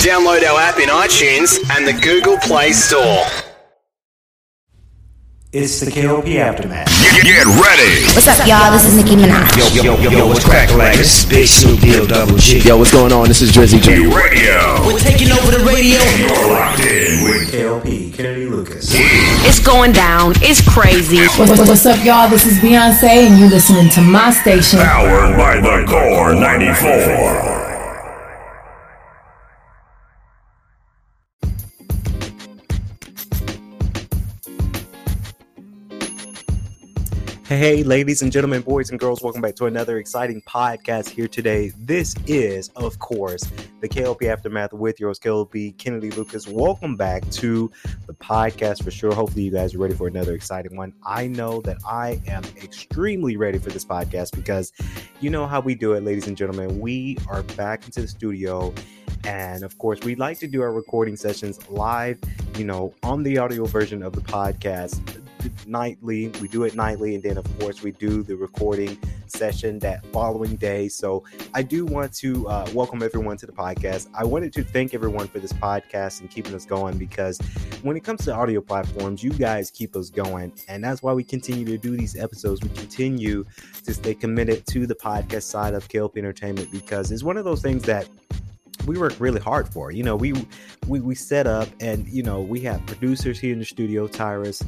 Download our app in iTunes and the Google Play Store. It's the KLP Aftermath. Get, get ready. What's up, y'all? This is Nicki Minaj. Yo, yo, yo, yo, what's cracking like this? is Big Snoop Deal Double G. Yo, what's going on? This is Drizzy J. Radio. We're taking over the radio. You're locked in with KLP, Kennedy Lucas. It's going down. It's crazy. What- What's up, y'all? This is Beyonce, and you're listening to my station. Powered by the Core 94. Hey, ladies and gentlemen, boys and girls, welcome back to another exciting podcast here today. This is, of course, the KLP Aftermath with yours, KLP Kennedy Lucas. Welcome back to the podcast for sure. Hopefully, you guys are ready for another exciting one. I know that I am extremely ready for this podcast because you know how we do it, ladies and gentlemen. We are back into the studio. And of course, we like to do our recording sessions live, you know, on the audio version of the podcast nightly. We do it nightly, and then of course we do the recording session that following day. So I do want to uh, welcome everyone to the podcast. I wanted to thank everyone for this podcast and keeping us going because when it comes to audio platforms, you guys keep us going, and that's why we continue to do these episodes. We continue to stay committed to the podcast side of KLP Entertainment because it's one of those things that we work really hard for. You know, we we we set up and you know we have producers here in the studio, Tyrus,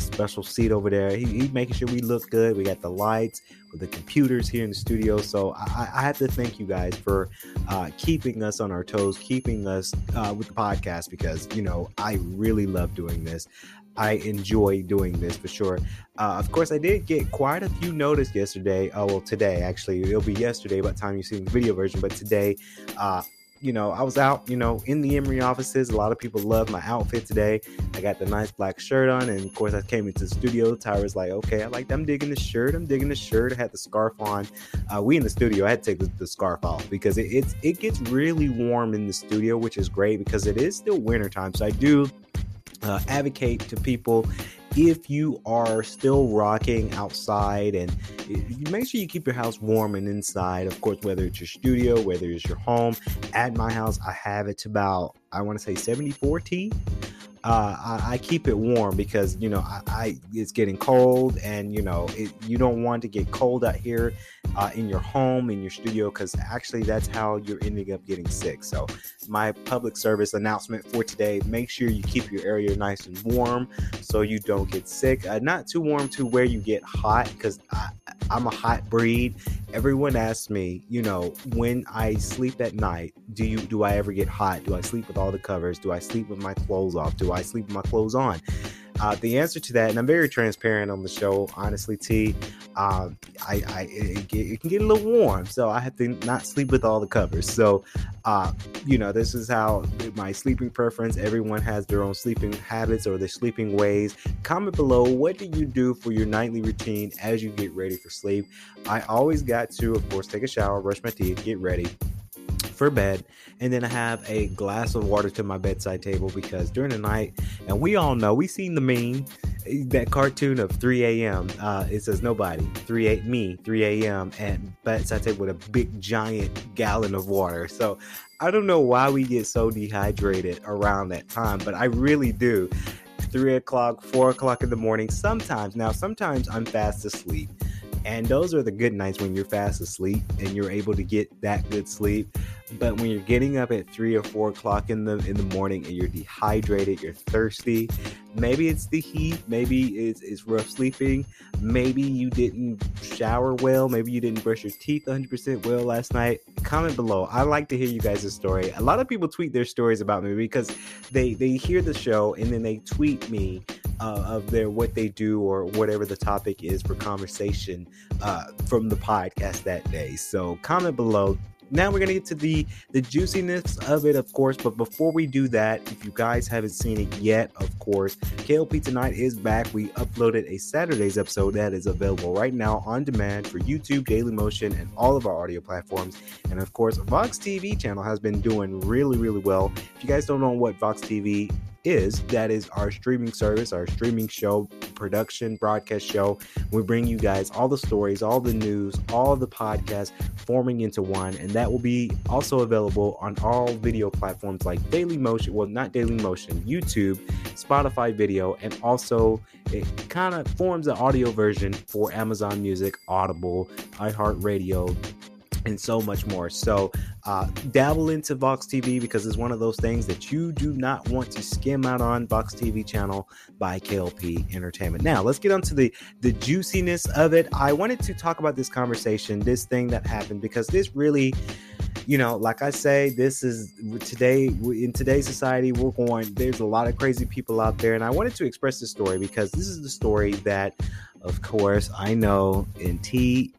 special seat over there. He, he making sure we look good. We got the lights with the computers here in the studio. So I, I have to thank you guys for uh, keeping us on our toes, keeping us uh, with the podcast because you know I really love doing this. I enjoy doing this for sure. Uh, of course, I did get quite a few notice yesterday. Oh, well, today actually. It'll be yesterday by the time you see the video version, but today, uh, you know, I was out, you know, in the Emory offices. A lot of people love my outfit today. I got the nice black shirt on, and of course, I came into the studio. Tyra's like, okay, I like, I'm digging the shirt. I'm digging the shirt. I had the scarf on. Uh, we in the studio. I had to take the, the scarf off because it, it's it gets really warm in the studio, which is great because it is still winter time. So I do uh, advocate to people if you are still rocking outside and make sure you keep your house warm and inside. Of course whether it's your studio whether it's your home at my house i have it about i want to say 74 t. Uh, I, I keep it warm because you know I, I it's getting cold and you know it, you don't want to get cold out here uh, in your home in your studio because actually that's how you're ending up getting sick. So my public service announcement for today: make sure you keep your area nice and warm so you don't get sick. Uh, not too warm to where you get hot because I'm a hot breed. Everyone asks me, you know, when I sleep at night, do you do I ever get hot? Do I sleep with all the covers? Do I sleep with my clothes off? Do I sleep with my clothes on? Uh, the answer to that, and I'm very transparent on the show, honestly, T. Um, I, I it, it, can get a little warm, so I have to not sleep with all the covers. So, uh, you know, this is how my sleeping preference. Everyone has their own sleeping habits or their sleeping ways. Comment below what do you do for your nightly routine as you get ready for sleep. I always got to, of course, take a shower, brush my teeth, get ready for bed and then I have a glass of water to my bedside table because during the night, and we all know we seen the meme, that cartoon of 3 a.m. Uh, it says nobody 3 a me 3 a.m. and bedside table with a big giant gallon of water. So I don't know why we get so dehydrated around that time, but I really do. Three o'clock, four o'clock in the morning. Sometimes now, sometimes I'm fast asleep. And those are the good nights when you're fast asleep and you're able to get that good sleep. But when you're getting up at three or four o'clock in the in the morning and you're dehydrated, you're thirsty, maybe it's the heat, maybe it's, it's rough sleeping, maybe you didn't shower well, maybe you didn't brush your teeth 100% well last night. Comment below. I like to hear you guys' story. A lot of people tweet their stories about me because they they hear the show and then they tweet me uh, of their what they do or whatever the topic is for conversation uh, from the podcast that day. So comment below. Now we're gonna get to the the juiciness of it, of course. But before we do that, if you guys haven't seen it yet, of course, KLP Tonight is back. We uploaded a Saturday's episode that is available right now on demand for YouTube, Daily Motion, and all of our audio platforms. And of course, Vox TV channel has been doing really, really well. If you guys don't know what Vox TV is. That is our streaming service, our streaming show, production, broadcast show. We bring you guys all the stories, all the news, all the podcasts forming into one. And that will be also available on all video platforms like Daily Motion, well, not Daily Motion, YouTube, Spotify video, and also it kind of forms an audio version for Amazon Music, Audible, iHeartRadio, and so much more. So, uh, dabble into Vox TV because it's one of those things that you do not want to skim out on. Vox TV channel by KLP Entertainment. Now, let's get on to the the juiciness of it. I wanted to talk about this conversation, this thing that happened, because this really you know, like I say, this is today in today's society. We're going. There's a lot of crazy people out there, and I wanted to express this story because this is the story that, of course, I know in T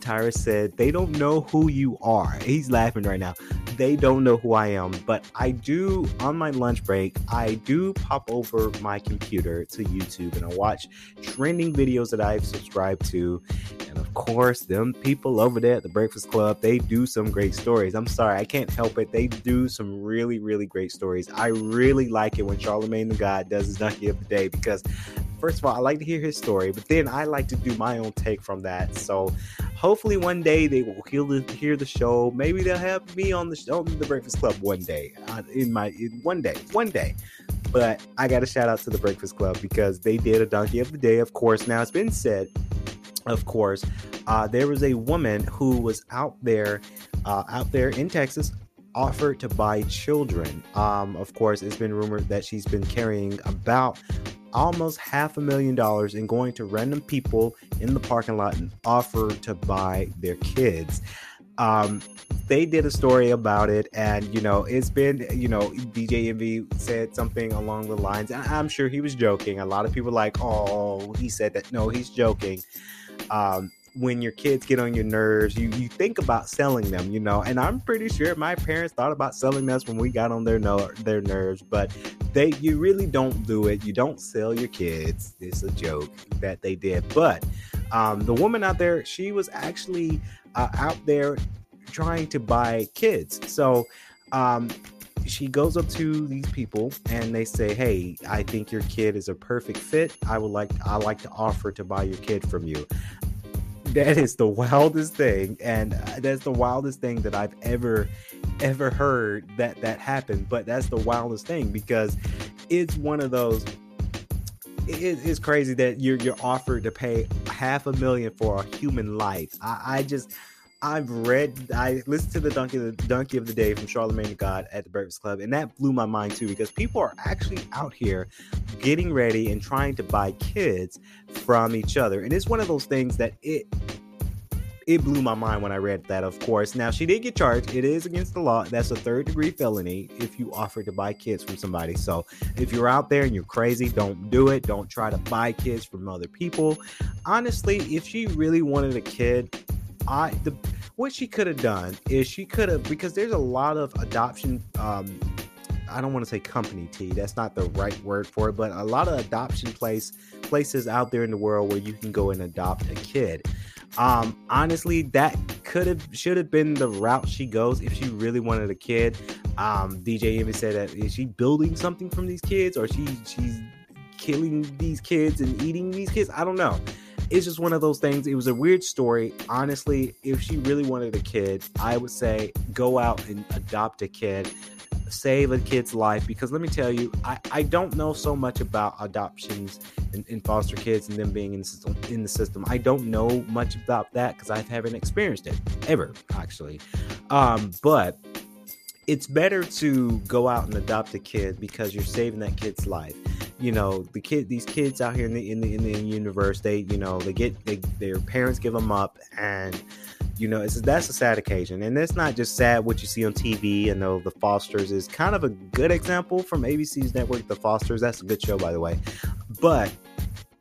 Tyra said, they don't know who you are. He's laughing right now. They don't know who I am, but I do on my lunch break, I do pop over my computer to YouTube and I watch trending videos that I've subscribed to. And of course, them people over there at the Breakfast Club, they do some great stories. I'm sorry, I can't help it. They do some really, really great stories. I really like it when Charlemagne the God does his donkey of the day because first of all, I like to hear his story, but then I like to do my own take from that. So hopefully one day they will hear the, hear the show. Maybe they'll have me on the show, on the Breakfast Club one day. Uh, in my in one day, one day. But I got a shout out to the Breakfast Club because they did a donkey of the day. Of course, now it's been said. Of course, uh, there was a woman who was out there, uh, out there in Texas, offered to buy children. Um, of course, it's been rumored that she's been carrying about almost half a million dollars and going to random people in the parking lot and offer to buy their kids. Um, they did a story about it, and you know, it's been, you know, DJ Envy said something along the lines. I'm sure he was joking. A lot of people like, oh, he said that. No, he's joking. Um, when your kids get on your nerves, you you think about selling them, you know. And I'm pretty sure my parents thought about selling us when we got on their no their nerves, but they you really don't do it. You don't sell your kids. It's a joke that they did, but um, the woman out there, she was actually uh, out there trying to buy kids. So um, she goes up to these people and they say, "Hey, I think your kid is a perfect fit. I would like I like to offer to buy your kid from you." That is the wildest thing and uh, that's the wildest thing that i've ever ever heard that that happened but that's the wildest thing because it's one of those it, it's crazy that you're you're offered to pay half a million for a human life. I, I just I've read, I listened to the donkey, the donkey of the day from Charlemagne the God at the Breakfast Club, and that blew my mind too because people are actually out here getting ready and trying to buy kids from each other, and it's one of those things that it it blew my mind when I read that. Of course, now she did get charged. It is against the law. That's a third degree felony if you offer to buy kids from somebody. So if you're out there and you're crazy, don't do it. Don't try to buy kids from other people. Honestly, if she really wanted a kid, I the what she could have done is she could have because there's a lot of adoption um I don't want to say company T. That's not the right word for it, but a lot of adoption place places out there in the world where you can go and adopt a kid. Um, honestly, that could have should have been the route she goes if she really wanted a kid. Um, DJ Envy said that is she building something from these kids or she she's killing these kids and eating these kids? I don't know it's just one of those things. It was a weird story. Honestly, if she really wanted a kid, I would say go out and adopt a kid, save a kid's life. Because let me tell you, I, I don't know so much about adoptions and, and foster kids and them being in the system. In the system, I don't know much about that because I haven't experienced it ever, actually. Um, but it's better to go out and adopt a kid because you're saving that kid's life you know the kid these kids out here in the in the in the universe they you know they get they, their parents give them up and you know it's that's a sad occasion and it's not just sad what you see on tv i know the fosters is kind of a good example from abc's network the fosters that's a good show by the way but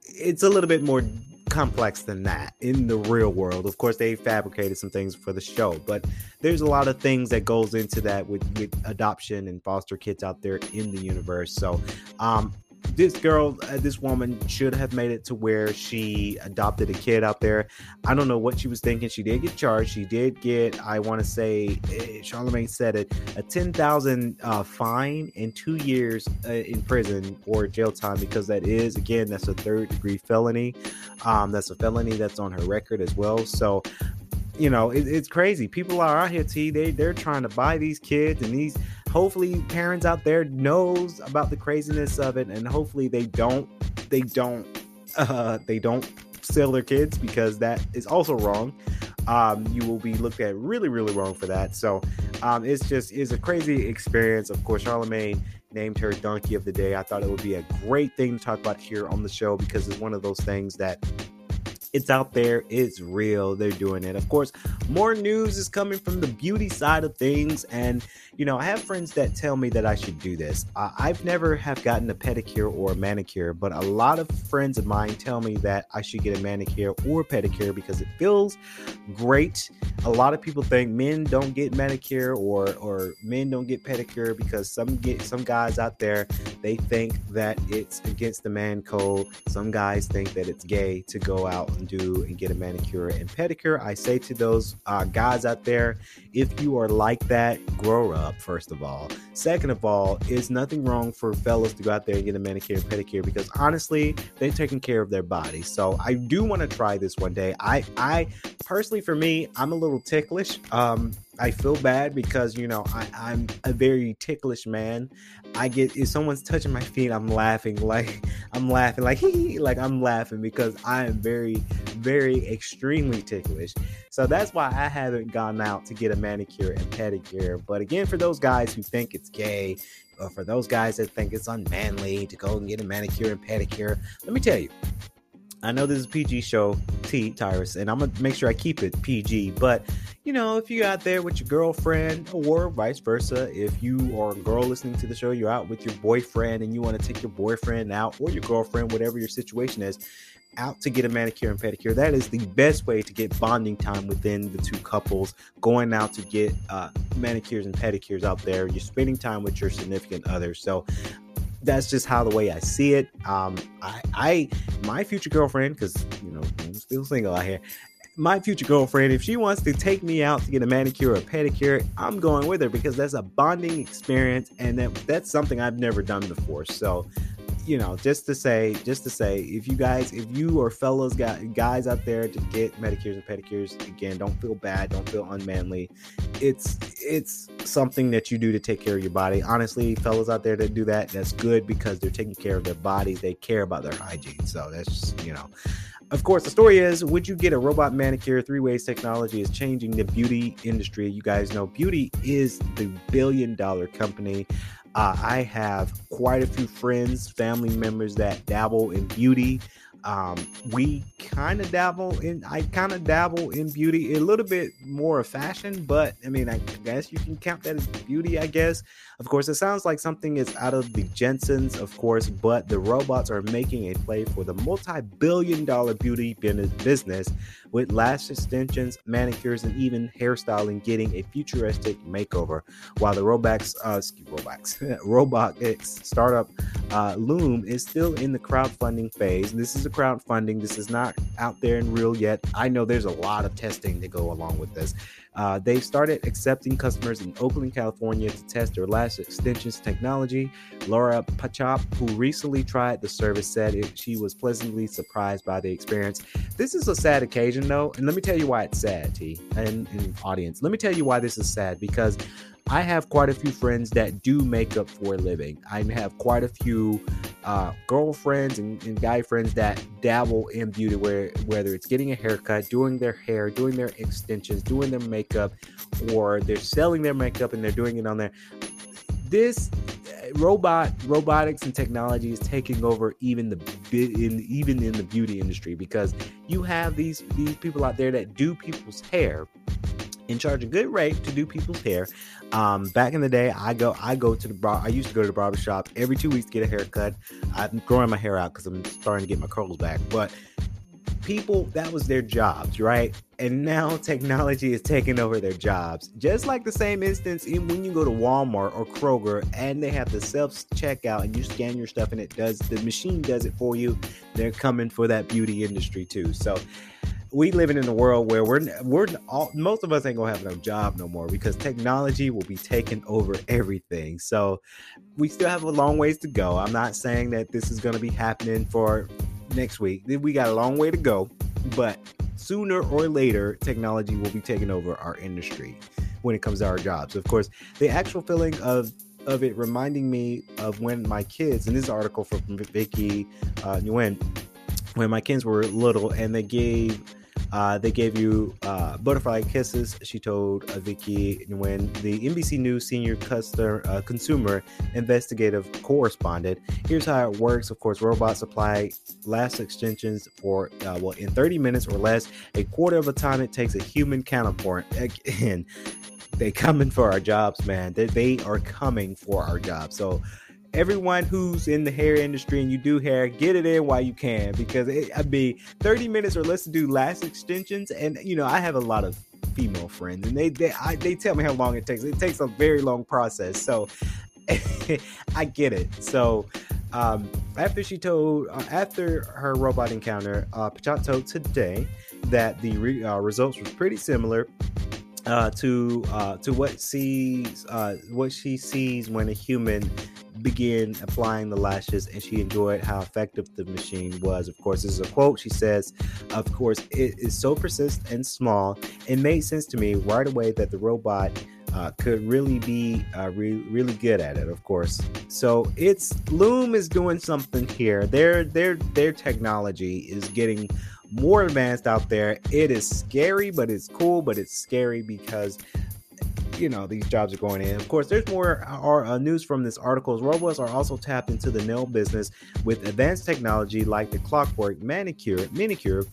it's a little bit more complex than that in the real world. Of course, they fabricated some things for the show, but there's a lot of things that goes into that with, with adoption and foster kids out there in the universe. So, um, this girl, uh, this woman should have made it to where she adopted a kid out there. I don't know what she was thinking. She did get charged. She did get, I want to say, eh, Charlemagne said it, a ten thousand uh, fine and two years uh, in prison or jail time because that is again that's a third degree felony. Um, that's a felony that's on her record as well. So you know, it, it's crazy. People are out here, T. They they're trying to buy these kids, and these hopefully parents out there knows about the craziness of it, and hopefully they don't they don't uh, they don't sell their kids because that is also wrong. Um, you will be looked at really really wrong for that. So um, it's just is a crazy experience. Of course, Charlemagne named her Donkey of the Day. I thought it would be a great thing to talk about here on the show because it's one of those things that it's out there, it's real, they're doing it. Of course, more news is coming from the beauty side of things. And, you know, I have friends that tell me that I should do this. I've never have gotten a pedicure or a manicure, but a lot of friends of mine tell me that I should get a manicure or pedicure because it feels great. A lot of people think men don't get manicure or or men don't get pedicure because some get some guys out there they think that it's against the man code. Some guys think that it's gay to go out and do and get a manicure and pedicure. I say to those uh, guys out there, if you are like that, grow up, first of all. Second of all, it's nothing wrong for fellas to go out there and get a manicure and pedicure because honestly, they're taking care of their body. So I do want to try this one day. I, I personally, for me, I'm a little ticklish. Um, I feel bad because you know I, I'm a very ticklish man. I get if someone's touching my feet, I'm laughing like I'm laughing like hee like I'm laughing because I am very, very extremely ticklish. So that's why I haven't gone out to get a manicure and pedicure. But again, for those guys who think it's gay, or for those guys that think it's unmanly to go and get a manicure and pedicure, let me tell you, I know this is PG show, T Tyrus, and I'm gonna make sure I keep it PG. But you know, if you're out there with your girlfriend, or vice versa, if you are a girl listening to the show, you're out with your boyfriend and you want to take your boyfriend out or your girlfriend, whatever your situation is, out to get a manicure and pedicure. That is the best way to get bonding time within the two couples. Going out to get uh, manicures and pedicures out there. You're spending time with your significant other. So that's just how the way I see it. Um, I, I my future girlfriend, because you know I'm still single out here. My future girlfriend, if she wants to take me out to get a manicure or a pedicure, I'm going with her because that's a bonding experience, and that that's something I've never done before. So you know, just to say, just to say, if you guys, if you or fellows got guys out there to get manicures and pedicures, again, don't feel bad, don't feel unmanly. It's it's something that you do to take care of your body. Honestly, fellows out there that do that, that's good because they're taking care of their bodies. They care about their hygiene. So that's just, you know. Of course, the story is would you get a robot manicure? Three Ways Technology is changing the beauty industry. You guys know beauty is the billion dollar company. Uh, I have quite a few friends, family members that dabble in beauty. Um, we kind of dabble in, I kind of dabble in beauty, a little bit more of fashion, but I mean, I guess you can count that as beauty, I guess. Of course, it sounds like something is out of the Jetsons, of course, but the robots are making a play for the multi billion dollar beauty business with lash extensions, manicures, and even hairstyling getting a futuristic makeover. While the Roblox, uh, excuse, Roblox startup uh, Luum is still in the crowdfunding phase. This is a crowdfunding. This is not out there in real yet. I know there's a lot of testing to go along with this. Uh, they started accepting customers in Oakland, California to test their lash extensions technology. Laura Pachop, who recently tried the service, said it, she was pleasantly surprised by the experience. This is a sad occasion, though, and let me tell you why it's sad, T, and, and audience. Let me tell you why this is sad because I have quite a few friends that do makeup for a living. I have quite a few uh, girlfriends and, and, guy friends that dabble in beauty, where whether it's getting a haircut, doing their hair, doing their extensions, doing their makeup, or they're selling their makeup and they're doing it on there. This uh, robot robotics and technology is taking over even the in even in the beauty industry because you have these these people out there that do people's hair and charge a good rate to do people's hair. Um, back in the day, I go I go to the bar. I used to go to the barber shop every two weeks to get a haircut. I'm growing my hair out because I'm starting to get my curls back, but people that was their jobs, right? And now technology is taking over their jobs. Just like the same instance in when you go to Walmart or Kroger and they have the self checkout and you scan your stuff and it does the machine does it for you. They're coming for that beauty industry too. So we living in a world where we're we're all, most of us ain't gonna have no job no more because technology will be taking over everything. So we still have a long ways to go. I'm not saying that this is gonna be happening for next week. We got a long way to go, but sooner or later, technology will be taking over our industry when it comes to our jobs. Of course, the actual feeling of of it reminding me of when my kids, and this article from Vicky uh, Nguyen, when my kids were little and they gave uh, they gave you uh, butterfly kisses. She told uh, Vicky when the NBC News senior customer, uh, consumer investigative correspondent. Here's how it works. Of course, robots apply lash extensions for uh, well in 30 minutes or less. A quarter of the time it takes a human counterpart. Again, they coming for our jobs, man. They, they are coming for our jobs. So everyone who's in the hair industry and you do hair, get it in while you can because it, I'd be 30 minutes or less to do lash extensions. And you know, I have a lot of female friends, and they they I, they tell me how long it takes. It takes a very long process, so I get it. So. Um, after she told, uh, after her robot encounter, uh, Pachot told today that the re- uh, results were pretty similar uh, to uh, to what sees uh, what she sees when a human begin applying the lashes and she enjoyed how effective the machine was. Of course, this is a quote. She says, Of course, it is so persistent and small. It made sense to me right away that the robot uh, could really be uh, re- really good at it. Of course, so it's Luum is doing something here. Their their their technology is getting more advanced out there. It is scary, but it's cool. But it's scary because you know these jobs are going in. Of course, there's more uh, news from this article. Robots are also tapped into the nail business with advanced technology like the clockwork manicure manicure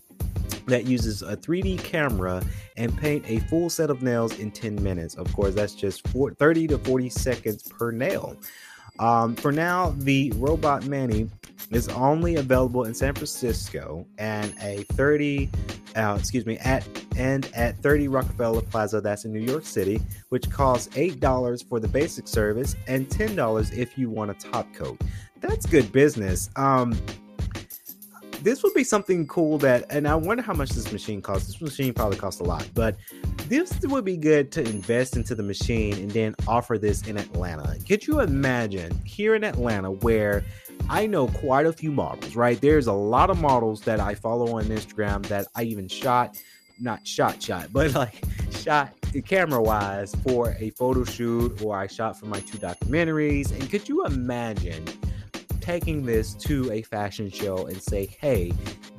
that uses a 3D camera and paint a full set of nails in 10 minutes. Of course, that's just 30 to 40 seconds per nail. Um, for now, the Robot Mani is only available in San Francisco and a 30, uh, excuse me, at and at 30 Rockefeller Plaza, that's in New York City, which costs $8 for the basic service and $10 if you want a top coat. That's good business. Um, this would be something cool that, and I wonder how much this machine costs. This machine probably costs a lot, but this would be good to invest into the machine and then offer this in Atlanta. Could you imagine here in Atlanta where I know quite a few models, right? There's a lot of models that I follow on Instagram that I even shot, not shot, shot, but like shot camera wise for a photo shoot or I shot for my two documentaries. And could you imagine? Taking this to a fashion show and say, hey,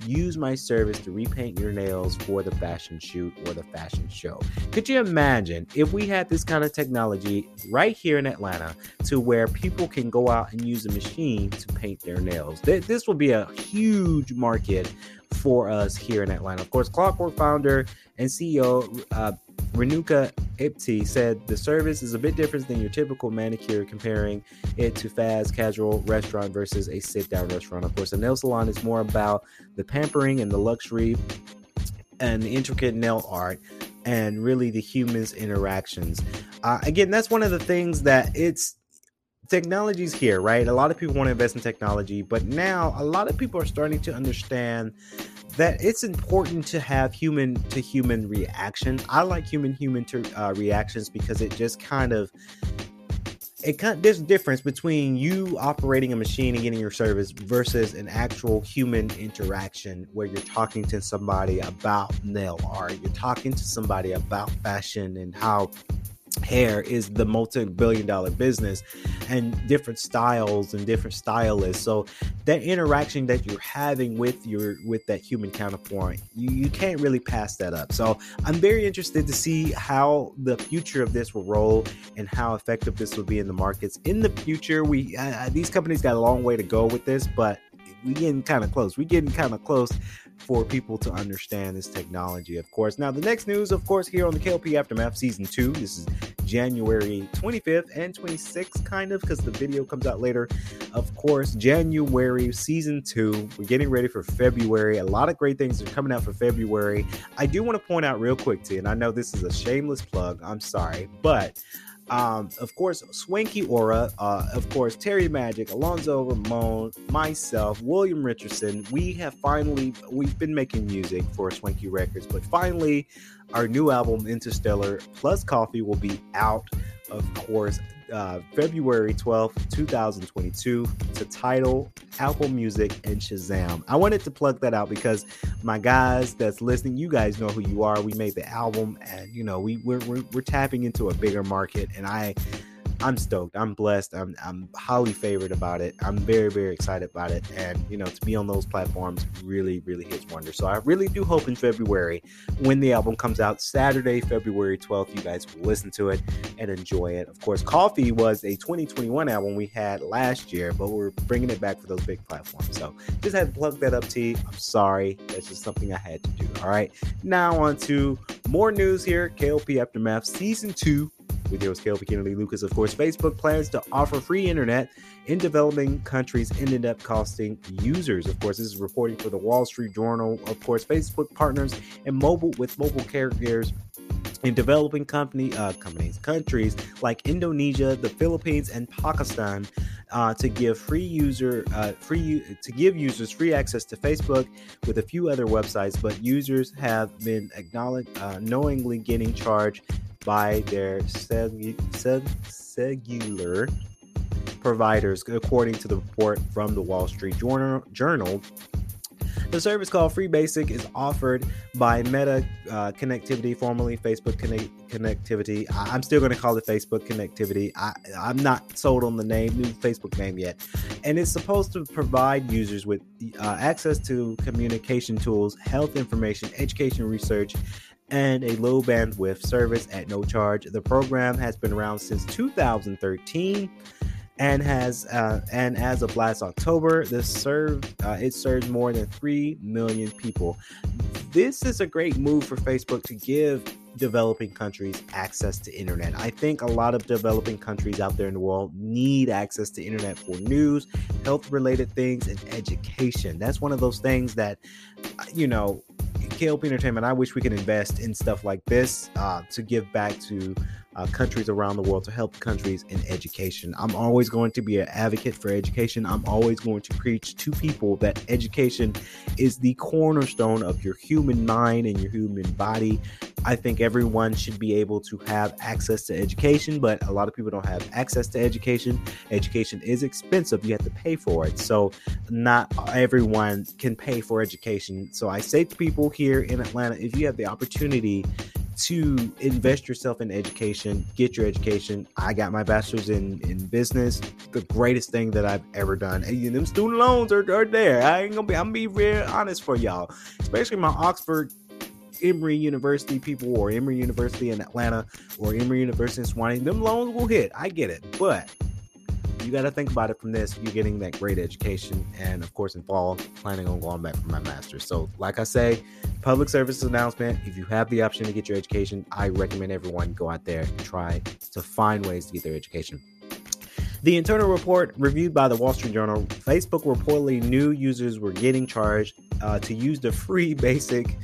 use my service to repaint your nails for the fashion shoot or the fashion show. Could you imagine if we had this kind of technology right here in Atlanta to where people can go out and use a machine to paint their nails? This will be a huge market for us here in Atlanta. Of course, Clockwork founder and CEO uh, Renuka Apte said the service is a bit different than your typical manicure, comparing it to fast casual restaurant versus a sit down restaurant. Of course, a nail salon is more about the pampering and the luxury and the intricate nail art and really the humans' interactions. Uh, again, that's one of the things that it's technology's here, right? A lot of people want to invest in technology, but now a lot of people are starting to understand that it's important to have human to human reaction. I like human human uh, reactions because it just kind of it kind of, there's a difference between you operating a machine and getting your service versus an actual human interaction where you're talking to somebody about nail art, you're talking to somebody about fashion and how hair is the multi-billion dollar business and different styles and different stylists. So that interaction that you're having with your with that human counterpart you, you can't really pass that up. So i'm very interested to see how the future of this will roll and how effective this will be in the markets. In the future we uh, these companies got a long way to go with this but we getting kind of close. We getting kind of close for people to understand this technology, of course. Now, the next news, of course, here on the KLP Aftermath Season 2, this is January 25th and 26th, kind of, because the video comes out later. Of course, January Season 2, we're getting ready for February. A lot of great things are coming out for February. I do want to point out real quick, T, and I know this is a shameless plug, I'm sorry, but um, of course, Swanky Aura, uh, of course, Terry Magic, Alonzo Ramon, myself, William Richardson. We have finally we've been making music for Swanky Records, but finally, our new album Interstellar plus Coffee will be out. Of course, uh, February 12th, 2022 to Tidal Apple Music, and Shazam. I wanted to plug that out because my guys that's listening, you guys know who you are. We made the album and, you know, we, we're, we're, we're tapping into a bigger market. And I, I'm stoked. I'm blessed. I'm I'm highly favored about it. I'm very very excited about it, and you know to be on those platforms really really hits wonder. So I really do hope in February when the album comes out, Saturday February 12th, you guys will listen to it and enjoy it. Of course, Coffee was a 2021 album we had last year, but we're bringing it back for those big platforms. So just had to plug that up, to you. I'm sorry. That's just something I had to do. All right. Now on to more news here. KLP Aftermath Season 2 with yours, KLP Kennedy Lucas. Of course, Facebook plans to offer free internet in developing countries, ended up costing users. Of course, this is reporting for the Wall Street Journal. Of course, Facebook partners and mobile with mobile carriers in developing company uh, companies countries like Indonesia, the Philippines, and Pakistan uh, to give free user uh, free to give users free access to Facebook with a few other websites, but users have been acknowledged uh, knowingly getting charged by their seg- providers, according to the report from the Wall Street Journal. The service called Free Basic is offered by Meta uh, Connectivity, formerly Facebook Connect- Connectivity. I- am still going to call it Facebook Connectivity. I- I'm not sold on the name, new Facebook name yet. And it's supposed to provide users with uh, access to communication tools, health information, education research, and a low bandwidth service at no charge. The program has been around since 2013 and has uh, and as of last October, this served uh, it served more than three million people. This is a great move for Facebook to give developing countries access to internet. I think a lot of developing countries out there in the world need access to internet for news, health related things, and education. That's one of those things that you know KLP Entertainment, I wish we could invest in stuff like this uh, to give back to uh, countries around the world to help countries in education. I'm always going to be an advocate for education. I'm always going to preach to people that education is the cornerstone of your human mind and your human body. I think everyone should be able to have access to education, but a lot of people don't have access to education. Education is expensive, you have to pay for it. So, not everyone can pay for education. So, I say to people here in Atlanta if you have the opportunity to invest yourself in education, get your education. I got my bachelor's in, in business, the greatest thing that I've ever done. And them student loans are, are there. I ain't gonna be, I'm gonna be real honest for y'all, especially my Oxford Emory University people or Emory University in Atlanta or Emory University in Swanee, them loans will hit. I get it. But you got to think about it from this. You're getting that great education. And of course, in fall, planning on going back for my master's. So, like I say, public service announcement if you have the option to get your education, I recommend everyone go out there and try to find ways to get their education. The internal report reviewed by the Wall Street Journal Facebook reportedly knew users were getting charged uh, to use the free basic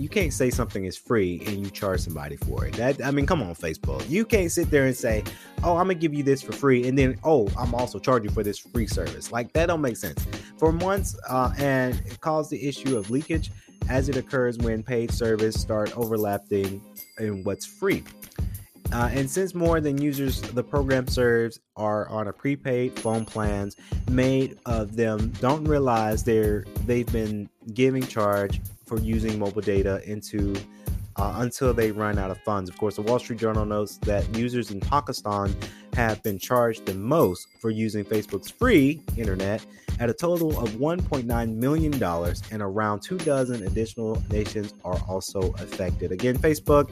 you can't say something is free and you charge somebody for it. That I mean, come on, Facebook. You can't sit there and say, "Oh, I'm gonna give you this for free," and then, "Oh, I'm also charging for this free service." Like that don't make sense. For months, uh, and it caused the issue of leakage as it occurs when paid service start overlapping in what's free. Uh, and since more than users the program serves are on a prepaid phone plans, made of them don't realize they're they've been giving charge for using mobile data into uh, until they run out of funds. Of course, the Wall Street Journal notes that users in Pakistan have been charged the most for using Facebook's free internet at a total of $1.9 million, and around two dozen additional nations are also affected. Again, Facebook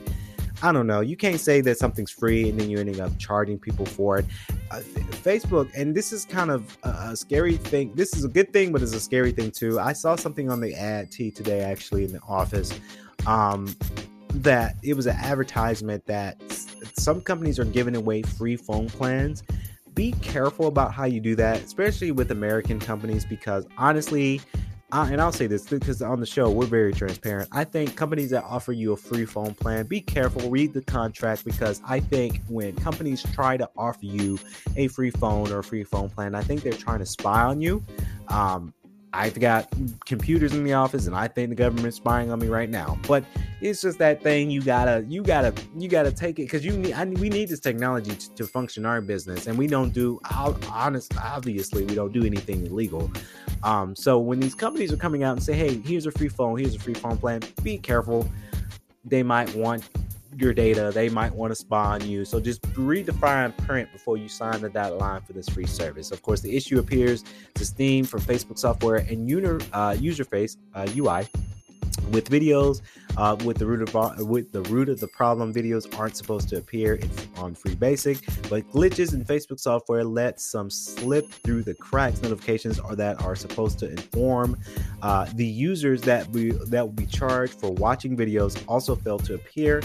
I don't know. You can't say that something's free and then you're ending up charging people for it. Uh, Facebook, and this is kind of a, a, scary thing. This is a good thing, but it's a scary thing too. I saw something on the ad T today, actually, in the office, um, that it was an advertisement that some companies are giving away free phone plans. Be careful about how you do that, especially with American companies, because honestly, uh, and I'll say this because on the show we're very transparent. I think companies that offer you a free phone plan, be careful, read the contract because I think when companies try to offer you a free phone or a free phone plan, I think they're trying to spy on you. Um, I've got computers in the office, and I think the government's spying on me right now. But it's just that thing you gotta, you gotta, you gotta take it because you need. I, we need this technology to, to, function our business, and we don't do. Honest, obviously, we don't do anything illegal. Um, so when these companies are coming out and say, "Hey, here's a free phone, here's a free phone plan," be careful. They might want your data. They might want to spy on you. So just read the fine print before you sign the dotted line for this free service. Of course, the issue appears to Steam from Facebook software and user, uh, user face uh, UI with videos uh, with the root of with the root of the problem videos aren't supposed to appear on free basic but glitches in facebook software let some slip through the cracks. Notifications or that are supposed to inform uh, the users that we that will be charged for watching videos also fail to appear.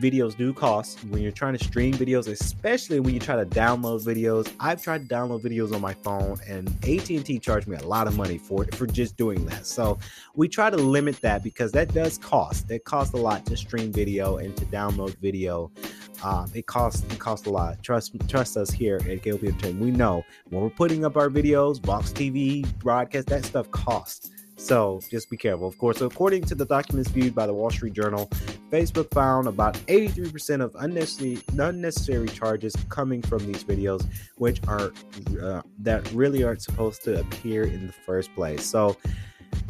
Videos do cost. When you're trying to stream videos especially when you try to download videos i've tried to download videos on my phone and at&t charged me a lot of money for it for just doing that. So we try to limit that because that does cost it costs a lot to stream video and to download video um, it costs it costs a lot trust trust us here at KLP Entertainment we know when we're putting up our videos Vox TV broadcast that stuff costs so just be careful. Of course, according to the documents viewed by the Wall Street Journal, Facebook found about 83% of unnecessary unnecessary charges coming from these videos, which are uh, that really aren't supposed to appear in the first place. So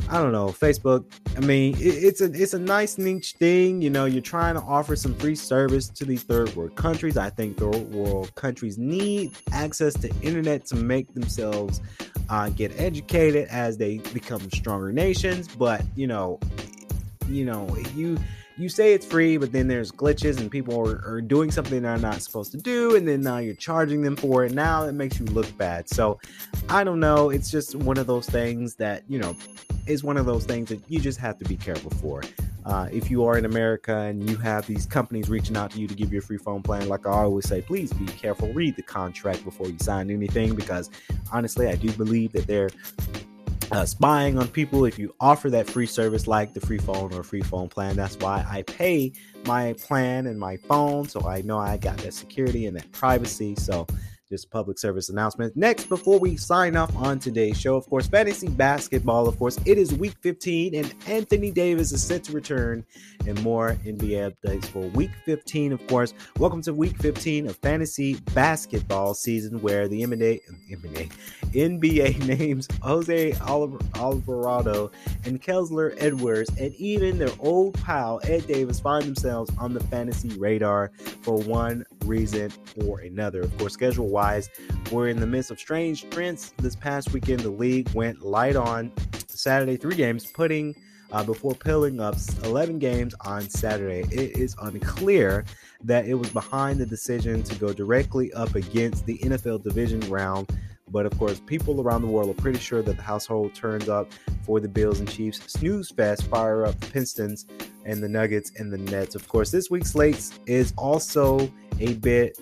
I don't know, Facebook. I mean, it, it's a it's a nice niche thing. You know, you're trying to offer some free service to these third world countries. I think third world countries need access to internet to make themselves uh, get educated as they become stronger nations. But you know, you know, you you say it's free, but then there's glitches and people are, are, doing something they're not supposed to do, and then now you're charging them for it. Now it makes you look bad. So I don't know. It's just one of those things that you know is one of those things that you just have to be careful for. Uh, if you are in America and you have these companies reaching out to you to give you a free phone plan, like I always say, please be careful. Read the contract before you sign anything because honestly, I do believe that they're uh, spying on people if you offer that free service like the free phone or free phone plan. That's why I pay my plan and my phone so I know I got that security and that privacy. So just public service announcement. Next, before we sign off on today's show, of course, fantasy basketball. Of course, it is week 15, and Anthony Davis is set to return, and more NBA updates for week 15. Of course, welcome to week 15 of fantasy basketball season, where the NBA, NBA, NBA names Jose Alvarado and Kessler Edwards, and even their old pal Ed Davis find themselves on the fantasy radar for one reason or another. Of course, schedule wise, we're in the midst of strange trends. This past weekend, the league went light on Saturday, three games, putting uh, before pulling up 11 games on Saturday. It is unclear that it was behind the decision to go directly up against the NFL division round. But of course, people around the world are pretty sure that the household turns up for the Bills and Chiefs snooze fest, fire up the Pistons and the Nuggets and the Nets. Of course, this week's slate is also a bit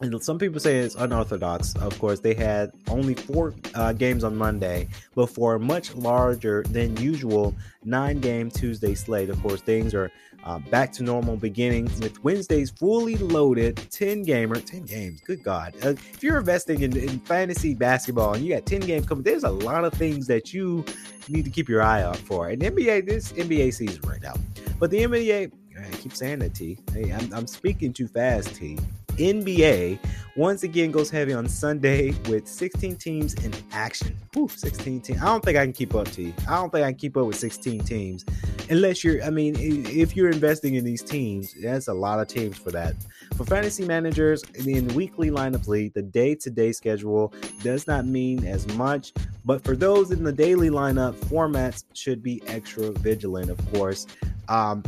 and some people say it's unorthodox. Of course, they had only four uh, games on Monday, but for a much larger than usual nine game Tuesday slate. Of course, things are uh, back to normal beginnings with Wednesdays fully loaded 10 gamer, 10 games. Good God. Uh, if you're investing in, in fantasy basketball and you got 10 games coming, there's a lot of things that you need to keep your eye out for. And NBA, this NBA season right now. But the NBA, I keep saying that, T. Hey, I'm, I'm speaking too fast, T. NBA once again goes heavy on Sunday with 16 teams in action. Whew, 16 teams. I don't think I can keep up to you. I don't think I can keep up with 16 teams. Unless you're, I mean, if you're investing in these teams, that's a lot of teams for that. For fantasy managers in weekly lineup league, the day to day schedule does not mean as much. But for those in the daily lineup, formats should be extra vigilant, of course. Um,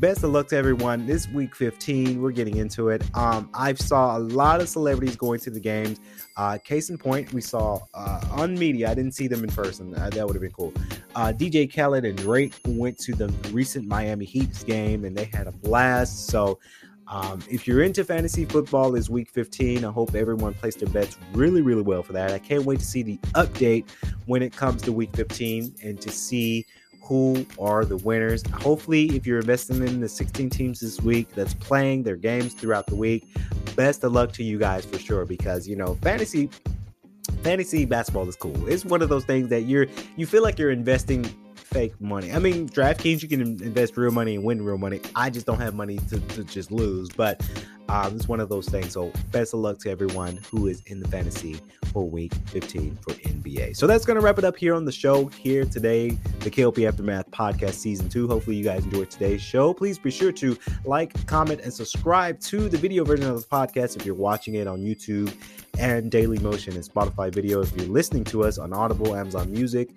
best of luck to everyone. This week 15, we're getting into it. Um, I saw a lot of celebrities going to the games. Uh, case in point, we saw uh, on media. I didn't see them in person. Uh, that would have been cool. Uh, DJ Khaled and Drake went to the recent Miami Heat's game, and they had a blast. So. Um, if you're into fantasy football, is week 15. I hope everyone placed their bets really, really well for that. I can't wait to see the update when it comes to week 15 and to see who are the winners. Hopefully, if you're investing in the 16 teams this week that's playing their games throughout the week, best of luck to you guys for sure because you know fantasy fantasy basketball is cool. It's one of those things that you're you feel like you're investing fake money. I mean, DraftKings, you can invest real money and win real money. I just don't have money to, to just lose, but um, it's one of those things. So, best of luck to everyone who is in the fantasy for week 15 for NBA. So, that's going to wrap it up here on the show here today, the KLP Aftermath podcast season two. Hopefully, you guys enjoyed today's show. Please be sure to like, comment, and subscribe to the video version of this podcast if you're watching it on YouTube and Daily Motion and Spotify video. If you're listening to us on Audible, Amazon Music,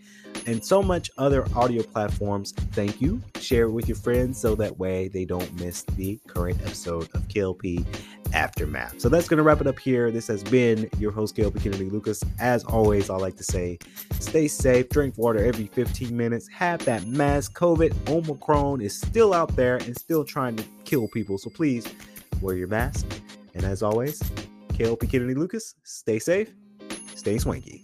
and so much other audio platforms, thank you. Share it with your friends so that way they don't miss the current episode of KLP Aftermath. So that's going to wrap it up here. This has been your host, KLP Kennedy Lucas. As always, I like to say stay safe, drink water every 15 minutes, have that mask. COVID, Omicron is still out there and still trying to kill people. So please wear your mask. And as always, KLP Kennedy Lucas, stay safe, stay swanky.